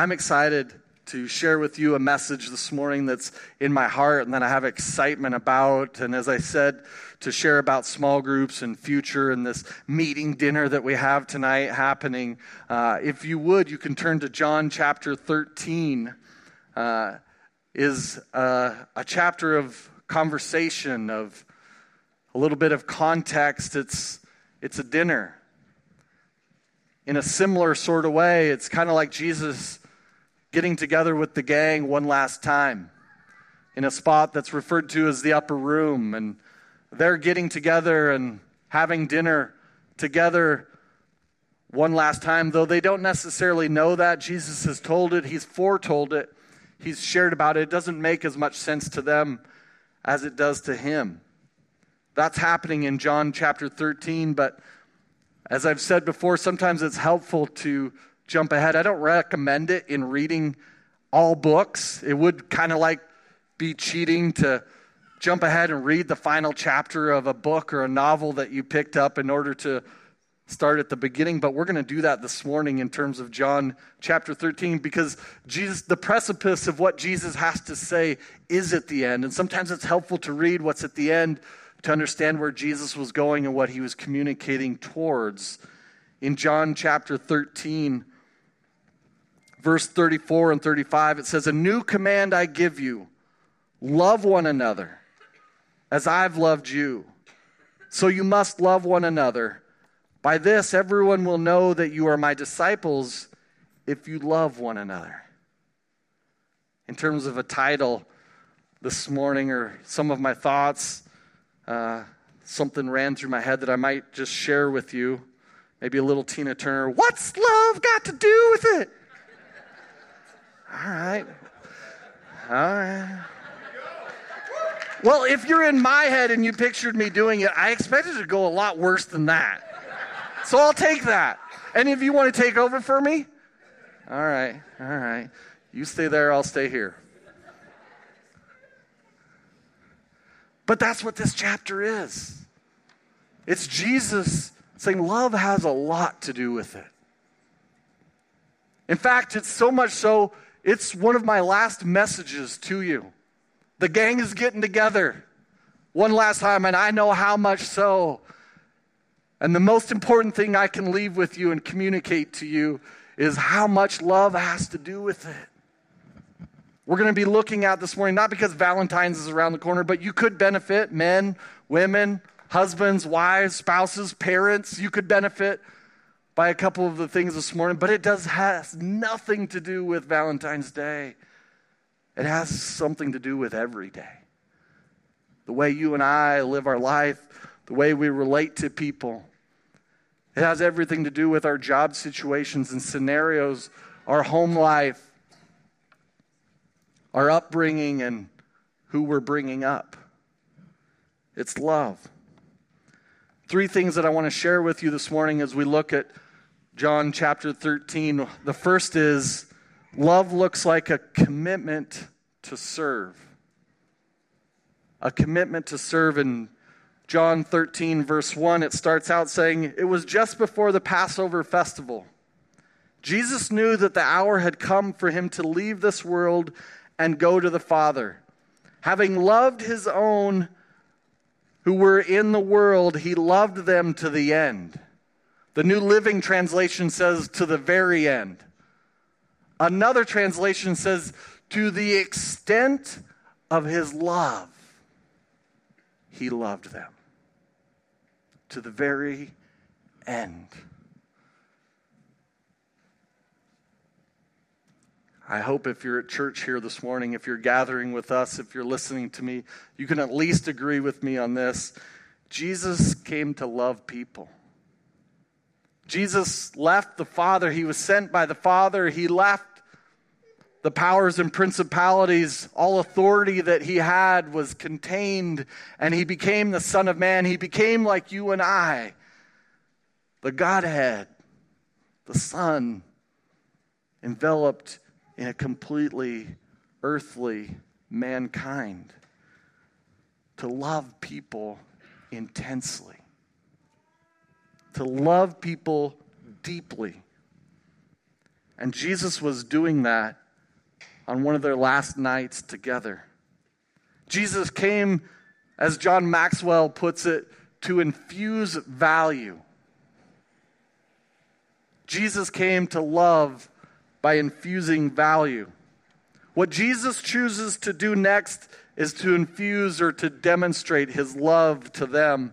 I'm excited to share with you a message this morning that's in my heart and that I have excitement about. And as I said, to share about small groups and future and this meeting dinner that we have tonight happening. Uh, if you would, you can turn to John chapter 13. Uh, is a, a chapter of conversation, of a little bit of context. It's, it's a dinner. In a similar sort of way, it's kind of like Jesus getting together with the gang one last time in a spot that's referred to as the upper room. And they're getting together and having dinner together one last time, though they don't necessarily know that. Jesus has told it, he's foretold it, he's shared about it. It doesn't make as much sense to them as it does to him. That's happening in John chapter 13, but as I've said before, sometimes it's helpful to jump ahead. I don't recommend it in reading all books. It would kind of like be cheating to jump ahead and read the final chapter of a book or a novel that you picked up in order to start at the beginning, but we're going to do that this morning in terms of John chapter 13 because Jesus the precipice of what Jesus has to say is at the end. And sometimes it's helpful to read what's at the end to understand where Jesus was going and what he was communicating towards. In John chapter 13, verse 34 and 35, it says, A new command I give you love one another as I've loved you. So you must love one another. By this, everyone will know that you are my disciples if you love one another. In terms of a title this morning or some of my thoughts, uh, something ran through my head that I might just share with you. Maybe a little Tina Turner. What's love got to do with it? All right. All right. Well, if you're in my head and you pictured me doing it, I expected it to go a lot worse than that. So I'll take that. Any of you want to take over for me? All right. All right. You stay there, I'll stay here. But that's what this chapter is. It's Jesus saying love has a lot to do with it. In fact, it's so much so it's one of my last messages to you. The gang is getting together one last time, and I know how much so. And the most important thing I can leave with you and communicate to you is how much love has to do with it. We're going to be looking at this morning, not because Valentine's is around the corner, but you could benefit men, women, husbands, wives, spouses, parents. You could benefit by a couple of the things this morning, but it does has nothing to do with Valentine's Day. It has something to do with every day. The way you and I live our life, the way we relate to people. It has everything to do with our job situations and scenarios, our home life, our upbringing, and who we're bringing up. It's love. Three things that I want to share with you this morning as we look at John chapter 13. The first is love looks like a commitment to serve. A commitment to serve. In John 13, verse 1, it starts out saying, It was just before the Passover festival. Jesus knew that the hour had come for him to leave this world and go to the Father. Having loved his own who were in the world, he loved them to the end. The New Living Translation says, to the very end. Another translation says, to the extent of his love, he loved them. To the very end. I hope if you're at church here this morning, if you're gathering with us, if you're listening to me, you can at least agree with me on this. Jesus came to love people. Jesus left the Father. He was sent by the Father. He left the powers and principalities. All authority that he had was contained, and he became the Son of Man. He became like you and I, the Godhead, the Son, enveloped in a completely earthly mankind to love people intensely to love people deeply. And Jesus was doing that on one of their last nights together. Jesus came, as John Maxwell puts it, to infuse value. Jesus came to love by infusing value. What Jesus chooses to do next is to infuse or to demonstrate his love to them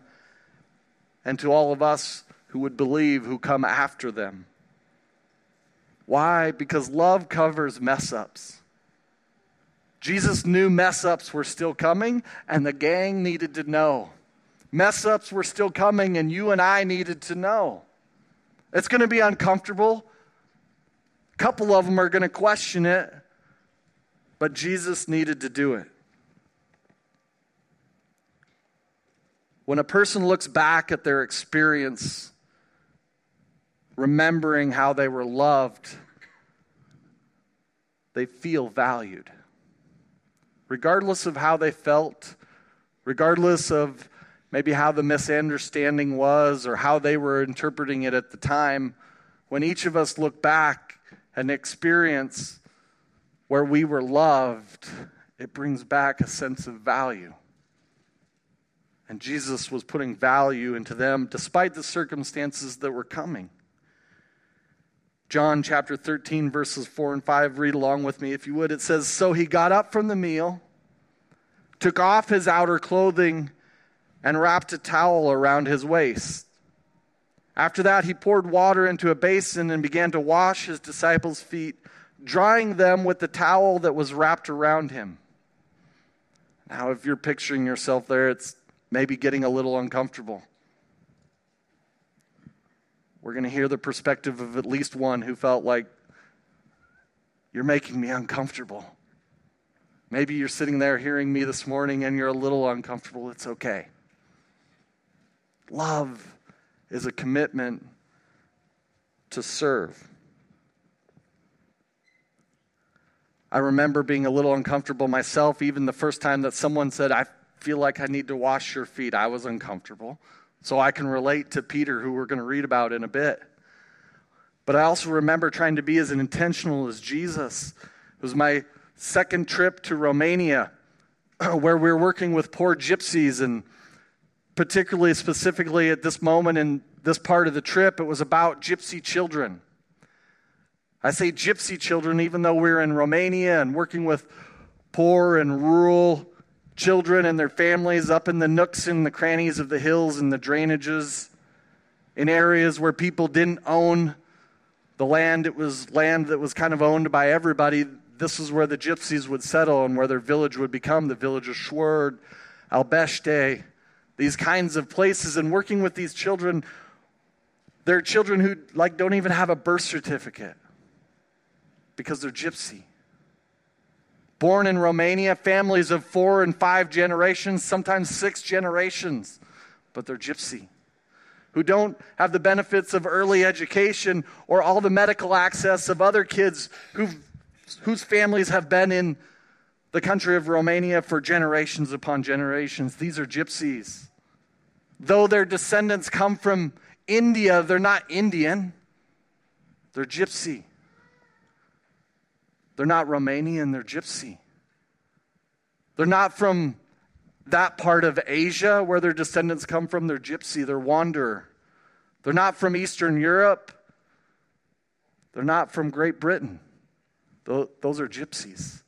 and to all of us who would believe who come after them. Why? Because love covers mess ups. Jesus knew mess ups were still coming, and the gang needed to know. Mess ups were still coming, and you and I needed to know. It's going to be uncomfortable. A couple of them are going to question it, but Jesus needed to do it. When a person looks back at their experience, remembering how they were loved, they feel valued. Regardless of how they felt, regardless of maybe how the misunderstanding was or how they were interpreting it at the time, when each of us look back and experience where we were loved, it brings back a sense of value. And Jesus was putting value into them despite the circumstances that were coming. John chapter 13, verses 4 and 5, read along with me if you would. It says, So he got up from the meal, took off his outer clothing, and wrapped a towel around his waist. After that, he poured water into a basin and began to wash his disciples' feet, drying them with the towel that was wrapped around him. Now, if you're picturing yourself there, it's maybe getting a little uncomfortable. We're going to hear the perspective of at least one who felt like, You're making me uncomfortable. Maybe you're sitting there hearing me this morning and you're a little uncomfortable. It's okay. Love is a commitment to serve. I remember being a little uncomfortable myself, even the first time that someone said, I feel like I need to wash your feet. I was uncomfortable. So I can relate to Peter, who we're going to read about in a bit. But I also remember trying to be as intentional as Jesus. It was my second trip to Romania, where we were working with poor gypsies, and particularly, specifically at this moment in this part of the trip, it was about gypsy children. I say gypsy children, even though we're in Romania and working with poor and rural children and their families up in the nooks and the crannies of the hills and the drainages, in areas where people didn't own the land. It was land that was kind of owned by everybody. This is where the gypsies would settle and where their village would become the village of Schwerd, Albeste, these kinds of places. And working with these children, they're children who like don't even have a birth certificate because they're gypsy. Born in Romania, families of four and five generations, sometimes six generations, but they're gypsy. Who don't have the benefits of early education or all the medical access of other kids whose families have been in the country of Romania for generations upon generations. These are gypsies. Though their descendants come from India, they're not Indian, they're gypsy. They're not Romanian, they're gypsy. They're not from that part of Asia where their descendants come from, they're gypsy, they're wanderer. They're not from Eastern Europe, they're not from Great Britain. Those are gypsies.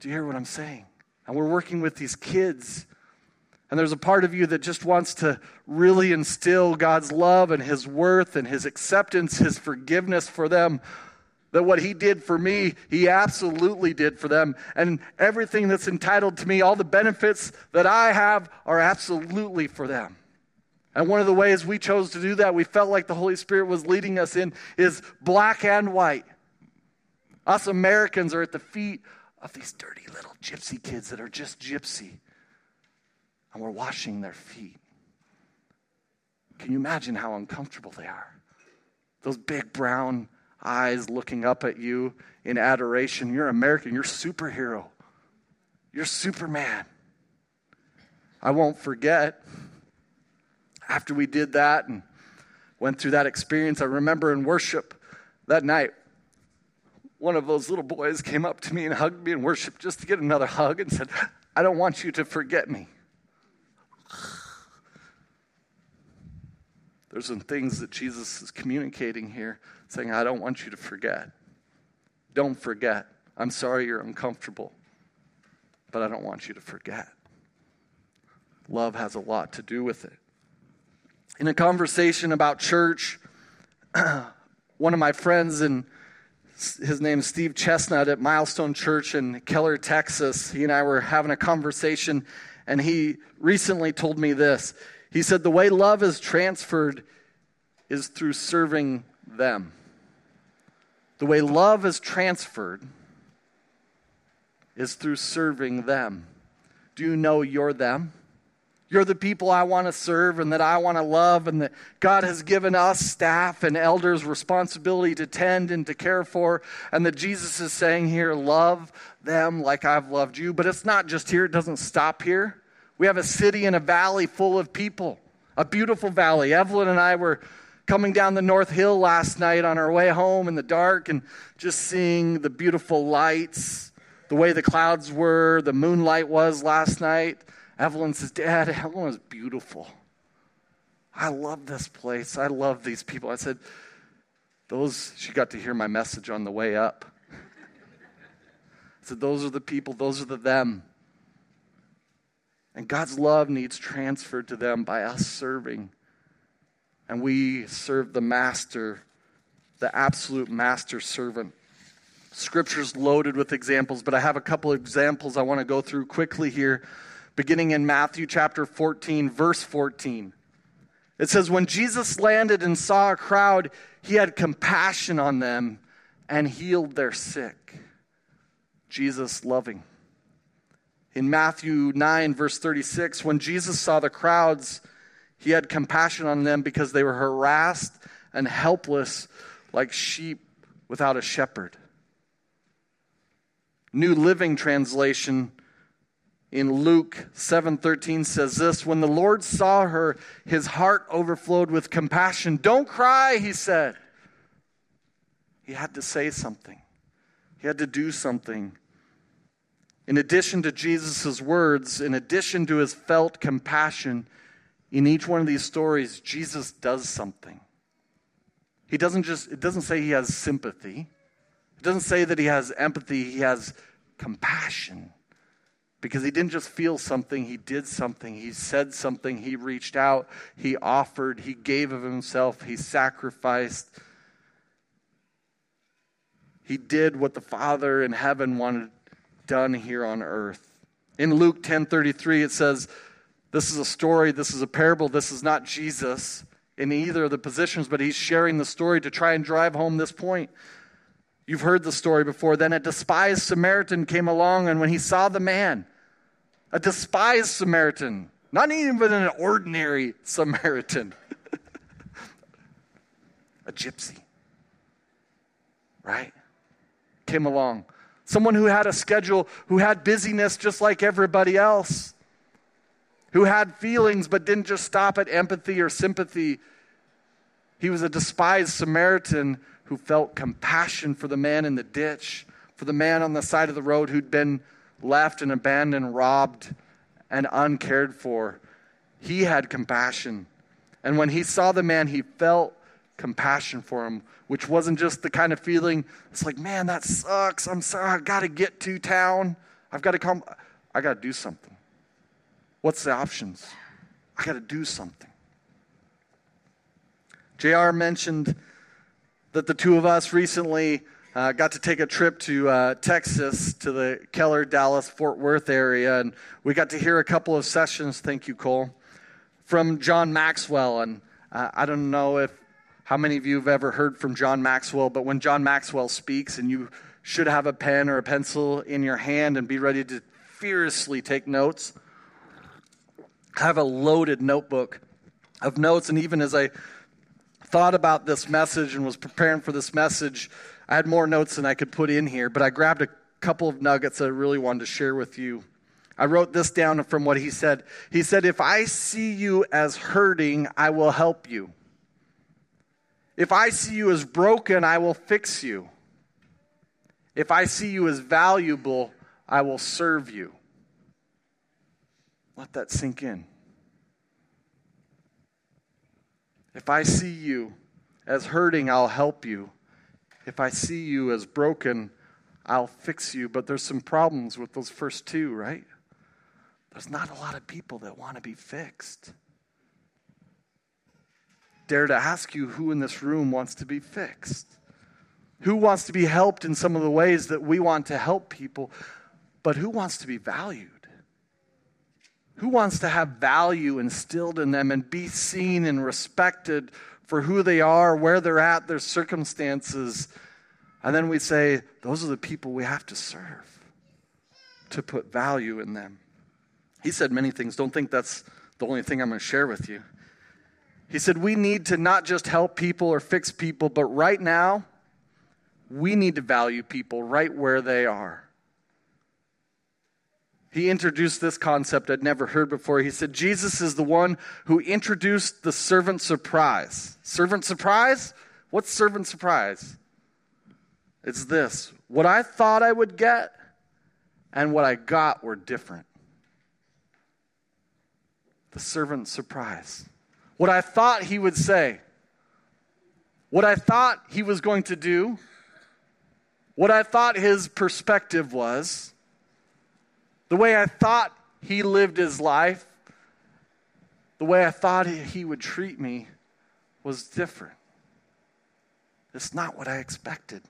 Do you hear what I'm saying? And we're working with these kids. And there's a part of you that just wants to really instill God's love and His worth and His acceptance, His forgiveness for them that what he did for me, he absolutely did for them. And everything that's entitled to me, all the benefits that I have, are absolutely for them. And one of the ways we chose to do that, we felt like the Holy Spirit was leading us in, is black and white. Us Americans are at the feet of these dirty little gypsy kids that are just gypsy. And we're washing their feet. Can you imagine how uncomfortable they are? Those big brown eyes looking up at you in adoration. You're American. You're superhero. You're Superman. I won't forget. After we did that and went through that experience, I remember in worship that night, one of those little boys came up to me and hugged me in worship just to get another hug and said, I don't want you to forget me. There's some things that Jesus is communicating here, saying, I don't want you to forget. Don't forget. I'm sorry you're uncomfortable, but I don't want you to forget. Love has a lot to do with it. In a conversation about church, one of my friends, and his name is Steve Chestnut at Milestone Church in Keller, Texas, he and I were having a conversation, and he recently told me this. He said, The way love is transferred is through serving them. The way love is transferred is through serving them. Do you know you're them? You're the people I want to serve and that I want to love, and that God has given us staff and elders responsibility to tend and to care for, and that Jesus is saying here, love them like I've loved you. But it's not just here, it doesn't stop here. We have a city and a valley full of people, a beautiful valley. Evelyn and I were coming down the North Hill last night on our way home in the dark and just seeing the beautiful lights, the way the clouds were, the moonlight was last night. Evelyn says, Dad, Evelyn was beautiful. I love this place. I love these people. I said, those, she got to hear my message on the way up. I said, those are the people, those are the them. And God's love needs transferred to them by us serving. And we serve the master, the absolute master servant. Scripture's loaded with examples, but I have a couple examples I want to go through quickly here, beginning in Matthew chapter 14, verse 14. It says, When Jesus landed and saw a crowd, he had compassion on them and healed their sick. Jesus loving. In Matthew 9, verse 36, when Jesus saw the crowds, he had compassion on them because they were harassed and helpless like sheep without a shepherd. New Living Translation in Luke 7:13 says this, when the Lord saw her, his heart overflowed with compassion. "Don't cry," he said. He had to say something. He had to do something. In addition to Jesus' words, in addition to his felt compassion, in each one of these stories, Jesus does something. He doesn't just, it doesn't say he has sympathy. It doesn't say that he has empathy. He has compassion. Because he didn't just feel something, he did something. He said something. He reached out. He offered. He gave of himself. He sacrificed. He did what the Father in heaven wanted done here on earth. In Luke 10:33 it says this is a story, this is a parable, this is not Jesus in either of the positions, but he's sharing the story to try and drive home this point. You've heard the story before. Then a despised Samaritan came along, and when he saw the man, a despised Samaritan, not even an ordinary Samaritan, a gypsy, right? Came along someone who had a schedule, who had busyness just like everybody else, who had feelings but didn't just stop at empathy or sympathy. He was a despised Samaritan who felt compassion for the man in the ditch, for the man on the side of the road who'd been left and abandoned, robbed, and uncared for. He had compassion. And when he saw the man, he felt compassion for him, which wasn't just the kind of feeling, it's like, man, that sucks. I'm sorry. I've got to get to town. I've got to come. I got to do something. What's the options? I got to do something. JR mentioned that the two of us recently uh, got to take a trip to uh, Texas, to the Keller, Dallas, Fort Worth area, and we got to hear a couple of sessions, thank you, Cole, from John Maxwell. And uh, I don't know if how many of you have ever heard from John Maxwell? But when John Maxwell speaks, and you should have a pen or a pencil in your hand and be ready to fiercely take notes, I have a loaded notebook of notes. And even as I thought about this message and was preparing for this message, I had more notes than I could put in here, but I grabbed a couple of nuggets I really wanted to share with you. I wrote this down from what he said. He said, If I see you as hurting, I will help you. If I see you as broken, I will fix you. If I see you as valuable, I will serve you. Let that sink in. If I see you as hurting, I'll help you. If I see you as broken, I'll fix you. But there's some problems with those first two, right? There's not a lot of people that want to be fixed. Dare to ask you who in this room wants to be fixed? Who wants to be helped in some of the ways that we want to help people? But who wants to be valued? Who wants to have value instilled in them and be seen and respected for who they are, where they're at, their circumstances? And then we say, those are the people we have to serve to put value in them. He said many things. Don't think that's the only thing I'm going to share with you. He said, We need to not just help people or fix people, but right now, we need to value people right where they are. He introduced this concept I'd never heard before. He said, Jesus is the one who introduced the servant surprise. Servant surprise? What's servant surprise? It's this what I thought I would get and what I got were different. The servant surprise. What I thought he would say, what I thought he was going to do, what I thought his perspective was, the way I thought he lived his life, the way I thought he would treat me was different. It's not what I expected.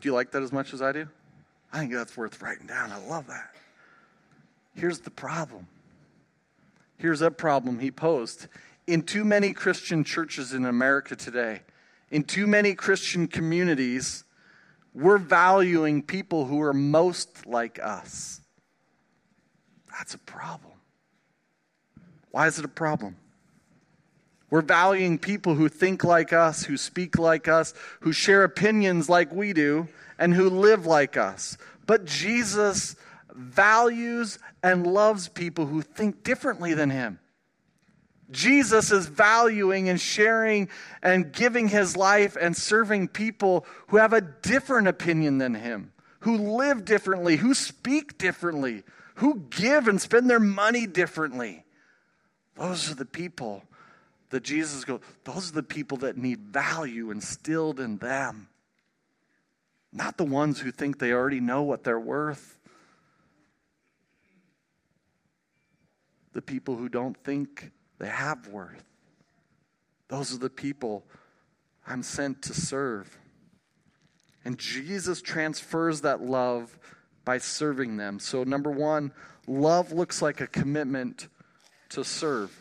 Do you like that as much as I do? I think that's worth writing down. I love that. Here's the problem. Here's a problem he posed. In too many Christian churches in America today, in too many Christian communities, we're valuing people who are most like us. That's a problem. Why is it a problem? We're valuing people who think like us, who speak like us, who share opinions like we do, and who live like us. But Jesus values and loves people who think differently than him. Jesus is valuing and sharing and giving his life and serving people who have a different opinion than him, who live differently, who speak differently, who give and spend their money differently. Those are the people that Jesus goes, those are the people that need value instilled in them. Not the ones who think they already know what they're worth. The people who don't think they have worth. Those are the people I'm sent to serve. And Jesus transfers that love by serving them. So, number one, love looks like a commitment to serve.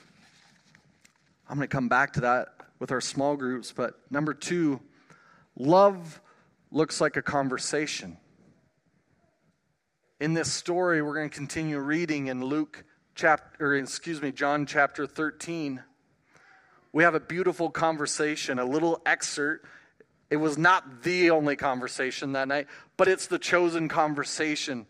I'm going to come back to that with our small groups. But number two, love looks like a conversation. In this story, we're going to continue reading in Luke chapter, excuse me, John chapter 13. We have a beautiful conversation, a little excerpt. It was not the only conversation that night, but it's the chosen conversation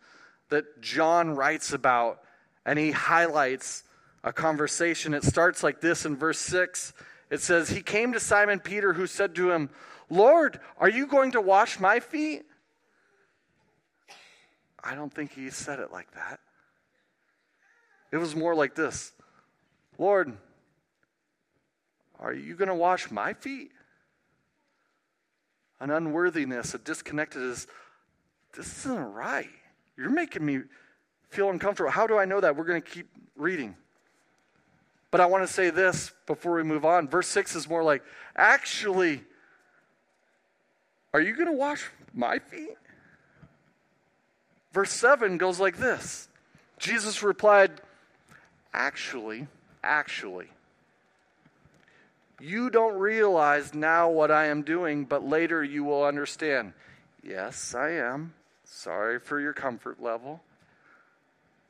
that John writes about, and he highlights a conversation. It starts like this in verse 6. It says, He came to Simon Peter, who said to him, Lord, are you going to wash my feet? I don't think he said it like that. It was more like this Lord, are you going to wash my feet? An unworthiness, a disconnectedness. This isn't right. You're making me feel uncomfortable. How do I know that? We're going to keep reading. But I want to say this before we move on. Verse 6 is more like, actually, are you going to wash my feet? Verse 7 goes like this Jesus replied, Actually, actually, you don't realize now what I am doing, but later you will understand. Yes, I am. Sorry for your comfort level,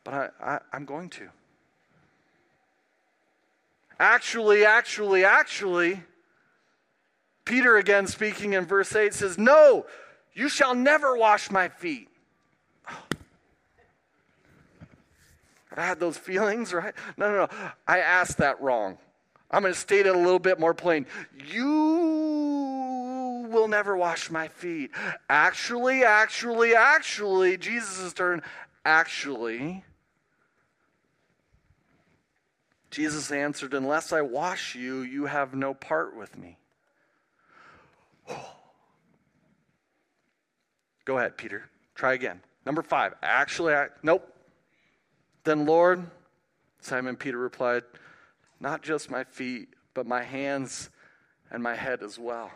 but I, am going to. Actually, actually, actually, Peter again speaking in verse 8 says, No, you shall never wash my feet. Oh. I had those feelings, right? No, no, no. I asked that wrong. I'm going to state it a little bit more plain. You will never wash my feet. Actually, actually, actually, Jesus' turn. Actually, Jesus answered, Unless I wash you, you have no part with me. Go ahead, Peter. Try again. Number five. Actually, I, nope. Then, Lord, Simon Peter replied, Not just my feet, but my hands and my head as well.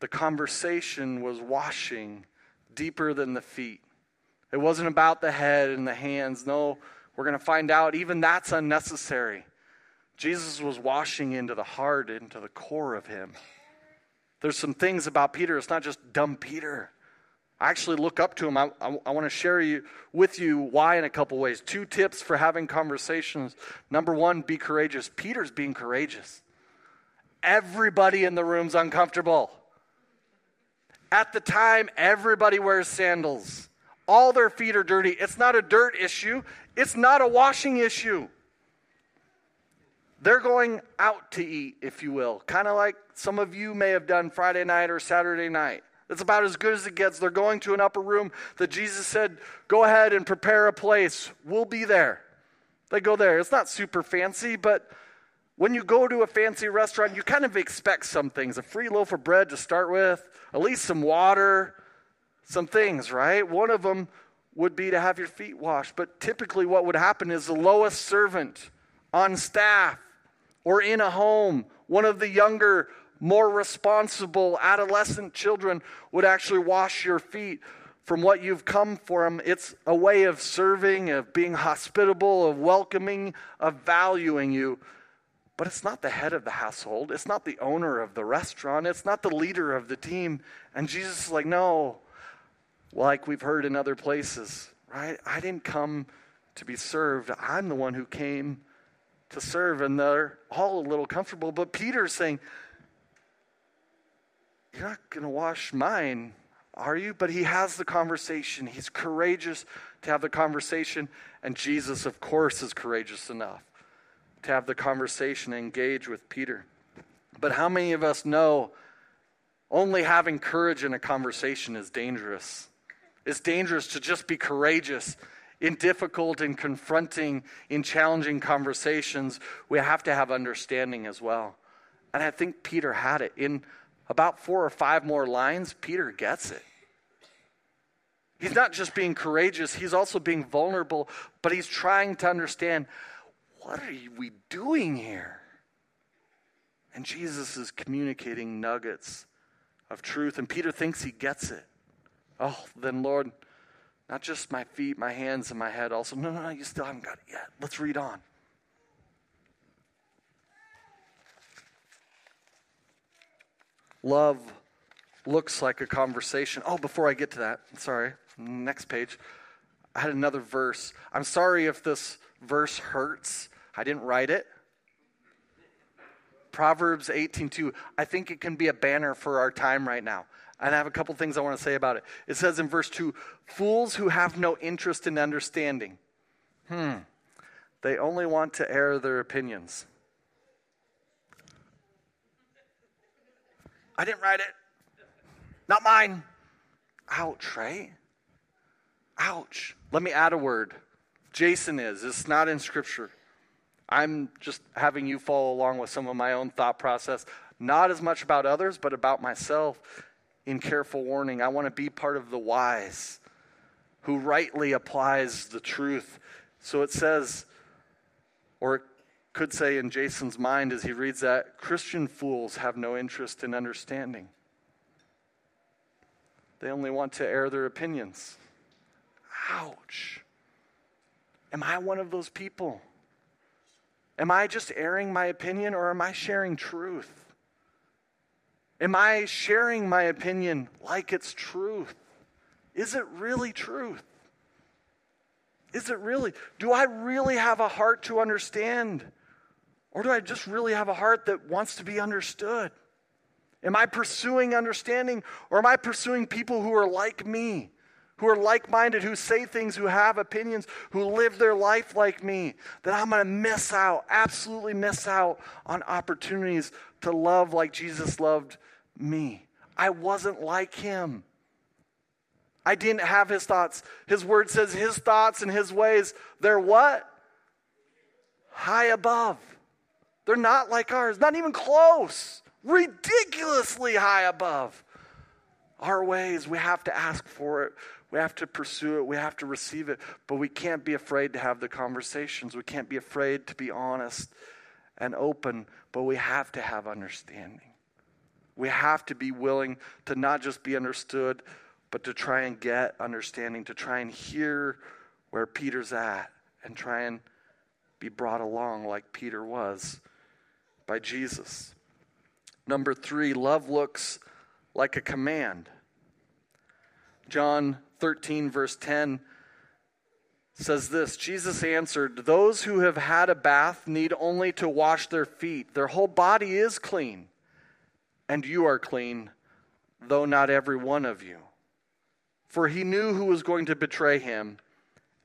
The conversation was washing deeper than the feet. It wasn't about the head and the hands. No, we're going to find out even that's unnecessary. Jesus was washing into the heart, into the core of him. There's some things about Peter, it's not just dumb Peter. I actually look up to him. I, I, I want to share you, with you why in a couple ways. Two tips for having conversations. Number one, be courageous. Peter's being courageous. Everybody in the room's uncomfortable. At the time, everybody wears sandals. All their feet are dirty. It's not a dirt issue, it's not a washing issue. They're going out to eat, if you will, kind of like some of you may have done Friday night or Saturday night. It's about as good as it gets. They're going to an upper room that Jesus said, Go ahead and prepare a place. We'll be there. They go there. It's not super fancy, but when you go to a fancy restaurant, you kind of expect some things a free loaf of bread to start with, at least some water, some things, right? One of them would be to have your feet washed. But typically, what would happen is the lowest servant on staff or in a home, one of the younger, more responsible adolescent children would actually wash your feet from what you've come from. It's a way of serving, of being hospitable, of welcoming, of valuing you. But it's not the head of the household. It's not the owner of the restaurant. It's not the leader of the team. And Jesus is like, no, like we've heard in other places, right? I didn't come to be served. I'm the one who came to serve. And they're all a little comfortable. But Peter's saying, You're not going to wash mine, are you? But he has the conversation. He's courageous to have the conversation. And Jesus, of course, is courageous enough to have the conversation and engage with Peter. But how many of us know only having courage in a conversation is dangerous? It's dangerous to just be courageous in difficult and confronting, in challenging conversations, we have to have understanding as well. And I think Peter had it. In about four or five more lines, Peter gets it. He's not just being courageous, he's also being vulnerable, but he's trying to understand what are we doing here? And Jesus is communicating nuggets of truth, and Peter thinks he gets it. Oh, then, Lord, not just my feet, my hands, and my head also. No, no, no, you still haven't got it yet. Let's read on. Love looks like a conversation. Oh, before I get to that, sorry, next page. I had another verse. I'm sorry if this verse hurts. I didn't write it. Proverbs 18:2. I think it can be a banner for our time right now. And I have a couple things I want to say about it. It says in verse 2 Fools who have no interest in understanding. Hmm. They only want to air their opinions. I didn't write it. Not mine. Ouch, right? Ouch. Let me add a word. Jason is. It's not in Scripture. I'm just having you follow along with some of my own thought process, not as much about others, but about myself in careful warning. I want to be part of the wise who rightly applies the truth. So it says, or could say in Jason's mind as he reads that Christian fools have no interest in understanding. They only want to air their opinions. Ouch. Am I one of those people? Am I just airing my opinion or am I sharing truth? Am I sharing my opinion like it's truth? Is it really truth? Is it really? Do I really have a heart to understand? Or do I just really have a heart that wants to be understood? Am I pursuing understanding or am I pursuing people who are like me, who are like minded, who say things, who have opinions, who live their life like me? That I'm going to miss out, absolutely miss out on opportunities to love like Jesus loved me. I wasn't like him. I didn't have his thoughts. His word says his thoughts and his ways, they're what? High above. They're not like ours, not even close. Ridiculously high above. Our ways, we have to ask for it. We have to pursue it. We have to receive it. But we can't be afraid to have the conversations. We can't be afraid to be honest and open, but we have to have understanding. We have to be willing to not just be understood, but to try and get understanding, to try and hear where Peter's at, and try and be brought along like Peter was by Jesus. Number three, love looks like a command. John 13, verse 10 says this Jesus answered, Those who have had a bath need only to wash their feet. Their whole body is clean, and you are clean, though not every one of you. For he knew who was going to betray him,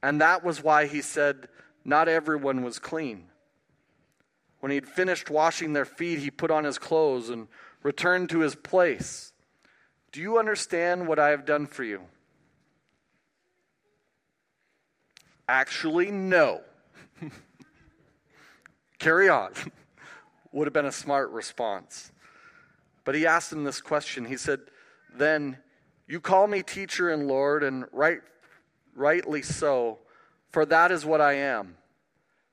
and that was why he said, Not everyone was clean. When he'd finished washing their feet, he put on his clothes and returned to his place. Do you understand what I have done for you? Actually, no. Carry on. Would have been a smart response. But he asked him this question. He said, Then you call me teacher and Lord, and right, rightly so, for that is what I am.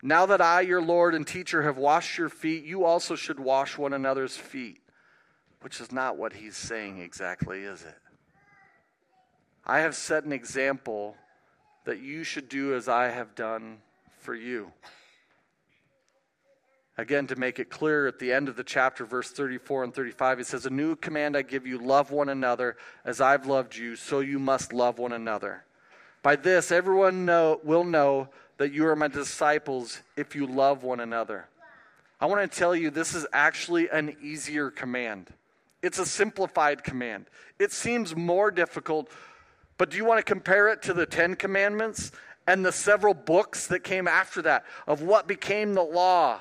Now that I, your Lord and teacher, have washed your feet, you also should wash one another's feet. Which is not what he's saying exactly, is it? I have set an example that you should do as I have done for you. Again, to make it clear, at the end of the chapter, verse 34 and 35, it says, A new command I give you love one another as I've loved you, so you must love one another. By this, everyone know, will know that you are my disciples if you love one another. I want to tell you, this is actually an easier command. It's a simplified command. It seems more difficult, but do you want to compare it to the Ten Commandments and the several books that came after that of what became the law,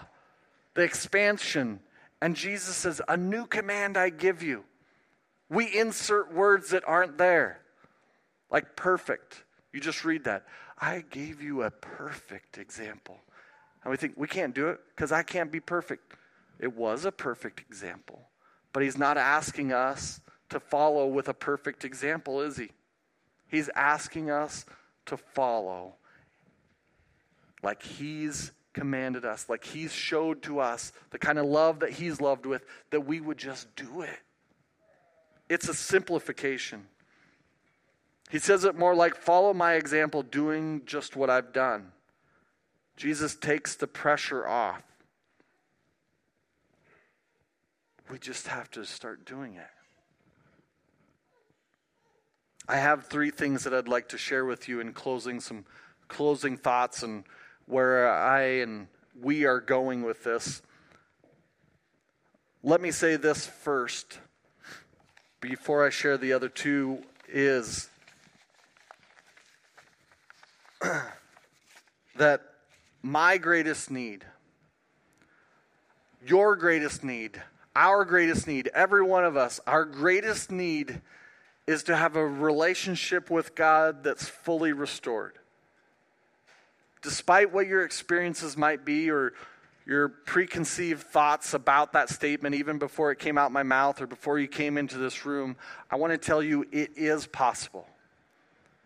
the expansion? And Jesus says, A new command I give you. We insert words that aren't there, like perfect. You just read that. I gave you a perfect example. And we think, we can't do it because I can't be perfect. It was a perfect example. But he's not asking us to follow with a perfect example, is he? He's asking us to follow like he's commanded us, like he's showed to us the kind of love that he's loved with, that we would just do it. It's a simplification. He says it more like follow my example, doing just what I've done. Jesus takes the pressure off. We just have to start doing it. I have three things that I'd like to share with you in closing, some closing thoughts and where I and we are going with this. Let me say this first before I share the other two is that my greatest need, your greatest need, our greatest need, every one of us, our greatest need is to have a relationship with God that's fully restored. Despite what your experiences might be or your preconceived thoughts about that statement, even before it came out my mouth or before you came into this room, I want to tell you it is possible.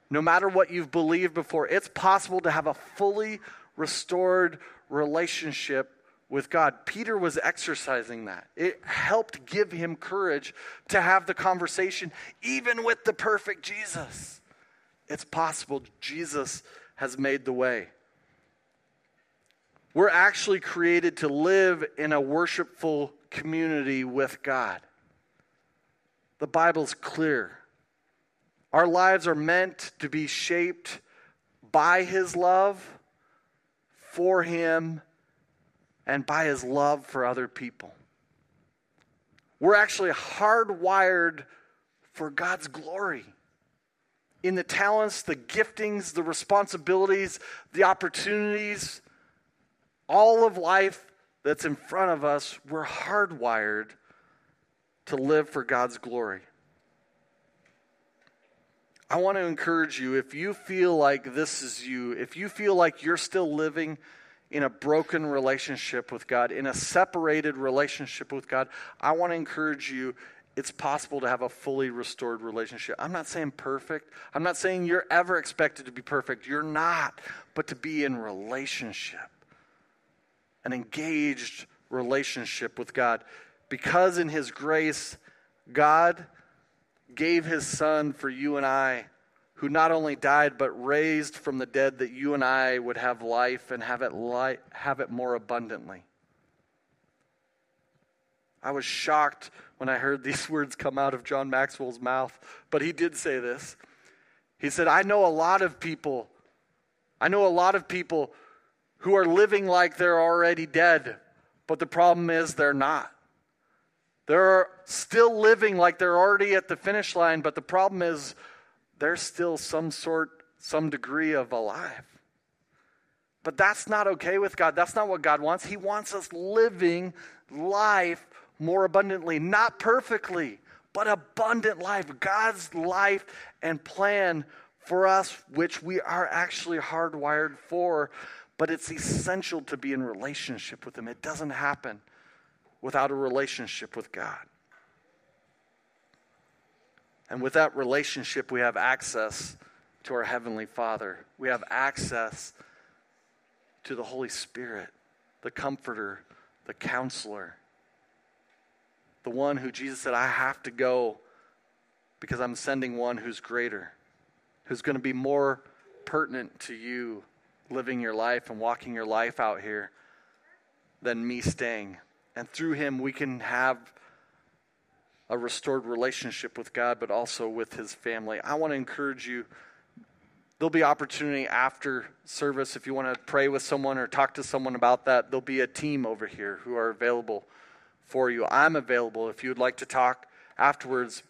No matter what you've believed before, it's possible to have a fully restored relationship with God. Peter was exercising that. It helped give him courage to have the conversation, even with the perfect Jesus. It's possible Jesus has made the way. We're actually created to live in a worshipful community with God. The Bible's clear. Our lives are meant to be shaped by His love, for Him, and by his love for other people. We're actually hardwired for God's glory. In the talents, the giftings, the responsibilities, the opportunities, all of life that's in front of us, we're hardwired to live for God's glory. I want to encourage you if you feel like this is you, if you feel like you're still living in a broken relationship with God, in a separated relationship with God, I want to encourage you it's possible to have a fully restored relationship. I'm not saying perfect. I'm not saying you're ever expected to be perfect. You're not, but to be in relationship, an engaged relationship with God. Because in His grace, God gave His Son for you and I, who not only died, but raised from the dead that you and I would have life and have it, li- have it more abundantly. I was shocked when I heard these words come out of John Maxwell's mouth, but he did say this. He said, I know a lot of people, I know a lot of people who are living like they're already dead, but the problem is they're not. They're still living like they're already at the finish line, but the problem is they're still some sort, some degree of alive. But that's not okay with God. That's not what God wants. He wants us living life more abundantly, not perfectly, but abundant life. God's life and plan for us, which we are actually hardwired for, but it's essential to be in relationship with Him. It doesn't happen without a relationship with God. And with that relationship, we have access to our Heavenly Father. We have access to the Holy Spirit, the Comforter, the Counselor the one who Jesus said, I have to go because I'm sending one who's greater, who's going to be more pertinent to you living your life and walking your life out here than me staying. And through him, we can have a restored relationship with God, but also with his family. I want to encourage you. There'll be opportunity after service if you want to pray with someone or talk to someone about that. There'll be a team over here who are available for you. I'm available if you would like to talk afterwards.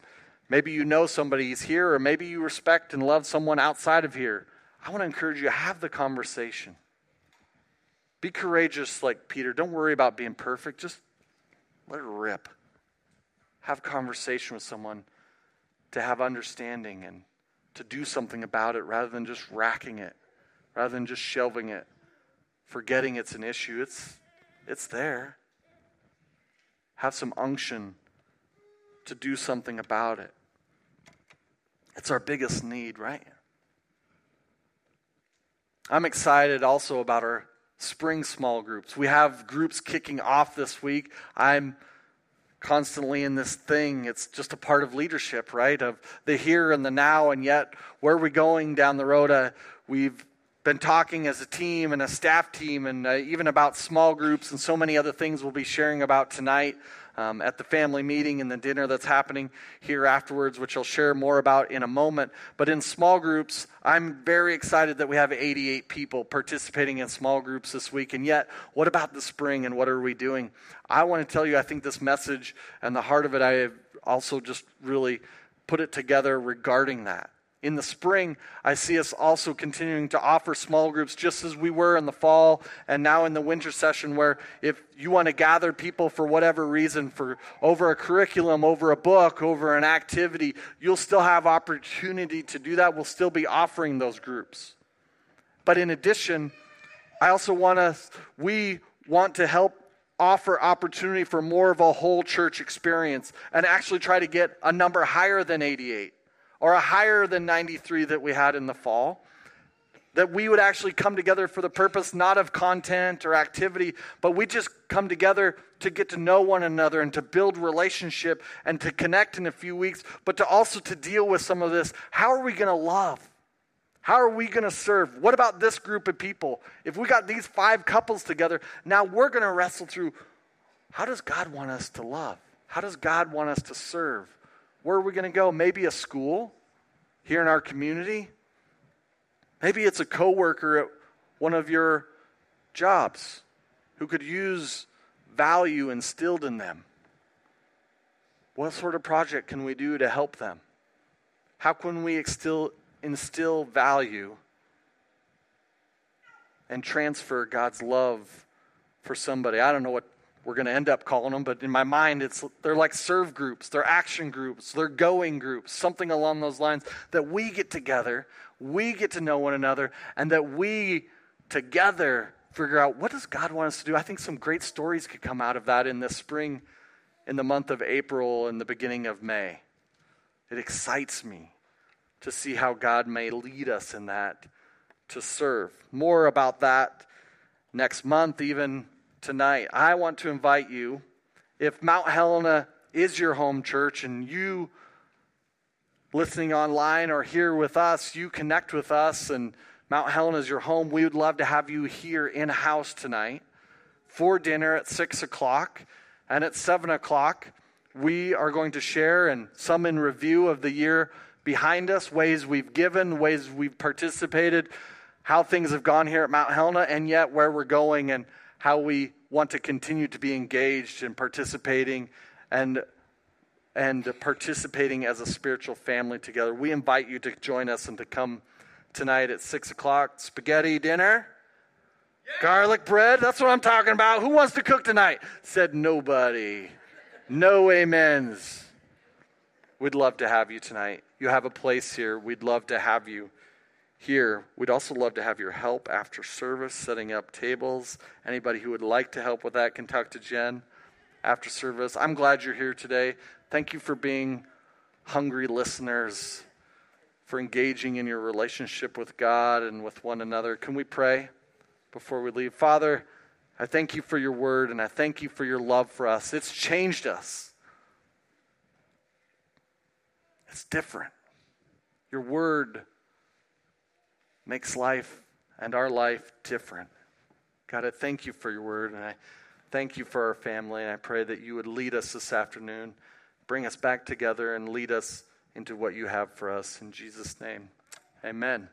Maybe you know somebody somebody's here, or maybe you respect and love someone outside of here. I want to encourage you to have the conversation. Be courageous like Peter. Don't worry about being perfect. Just let it rip. Have conversation with someone to have understanding and to do something about it rather than just racking it, rather than just shelving it, forgetting it's an issue. It's, it's there have some unction to do something about it. It's our biggest need, right? I'm excited also about our spring small groups. We have groups kicking off this week. I'm constantly in this thing. It's just a part of leadership, right? Of the here and the now, and yet where are we going down the road? Uh, we've been talking as a team and a staff team, and uh, even about small groups and so many other things we'll be sharing about tonight um, at the family meeting and the dinner that's happening here afterwards, which I'll share more about in a moment. But in small groups, I'm very excited that we have 88 people participating in small groups this week. And yet, what about the spring and what are we doing? I want to tell you, I think this message and the heart of it, I have also just really put it together regarding that. In the spring, I see us also continuing to offer small groups just as we were in the fall and now in the winter session, where if you want to gather people for whatever reason, for over a curriculum, over a book, over an activity, you'll still have opportunity to do that. We'll still be offering those groups. But in addition, I also want to, we want to help offer opportunity for more of a whole church experience and actually try to get a number higher than 88 or a higher than 93 that we had in the fall. That we would actually come together for the purpose not of content or activity, but we just come together to get to know one another and to build relationship and to connect in a few weeks, but to also to deal with some of this. How are we going to love? How are we going to serve? What about this group of people? If we got these five couples together, now we're going to wrestle through how does God want us to love? How does God want us to serve? Where are we going to go? Maybe a school here in our community. Maybe it's a coworker at one of your jobs who could use value instilled in them. What sort of project can we do to help them? How can we instill, instill value and transfer God's love for somebody? I don't know what we're going to end up calling them, but in my mind, it's they're like serve groups, they're action groups, they're going groups, something along those lines that we get together, we get to know one another, and that we together figure out what does God want us to do. I think some great stories could come out of that in the spring, in the month of April, and the beginning of May. It excites me to see how God may lead us in that to serve. More about that next month, even tonight, I want to invite you, if Mount Helena is your home church and you listening online or here with us, you connect with us and Mount Helena is your home, we would love to have you here in house tonight for dinner at 6 o'clock. And at 7 o'clock, we are going to share and some in review of the year behind us, ways we've given, ways we've participated, how things have gone here at Mount Helena, and yet where we're going and how we want to continue to be engaged and participating and and participating as a spiritual family together. We invite you to join us and to come tonight at six o'clock. Spaghetti dinner, yeah. garlic bread. That's what I'm talking about. Who wants to cook tonight? Said nobody. No amens. We'd love to have you tonight. You have a place here. We'd love to have you here. We'd also love to have your help after service, setting up tables. Anybody who would like to help with that can talk to Jen after service. I'm glad you're here today. Thank you for being hungry listeners, for engaging in your relationship with God and with one another. Can we pray before we leave? Father, I thank you for your word and I thank you for your love for us. It's changed us. It's different. Your word makes life and our life different. God, I thank you for your word, and I thank you for our family, and I pray that you would lead us this afternoon, bring us back together, and lead us into what you have for us. In Jesus' name, amen.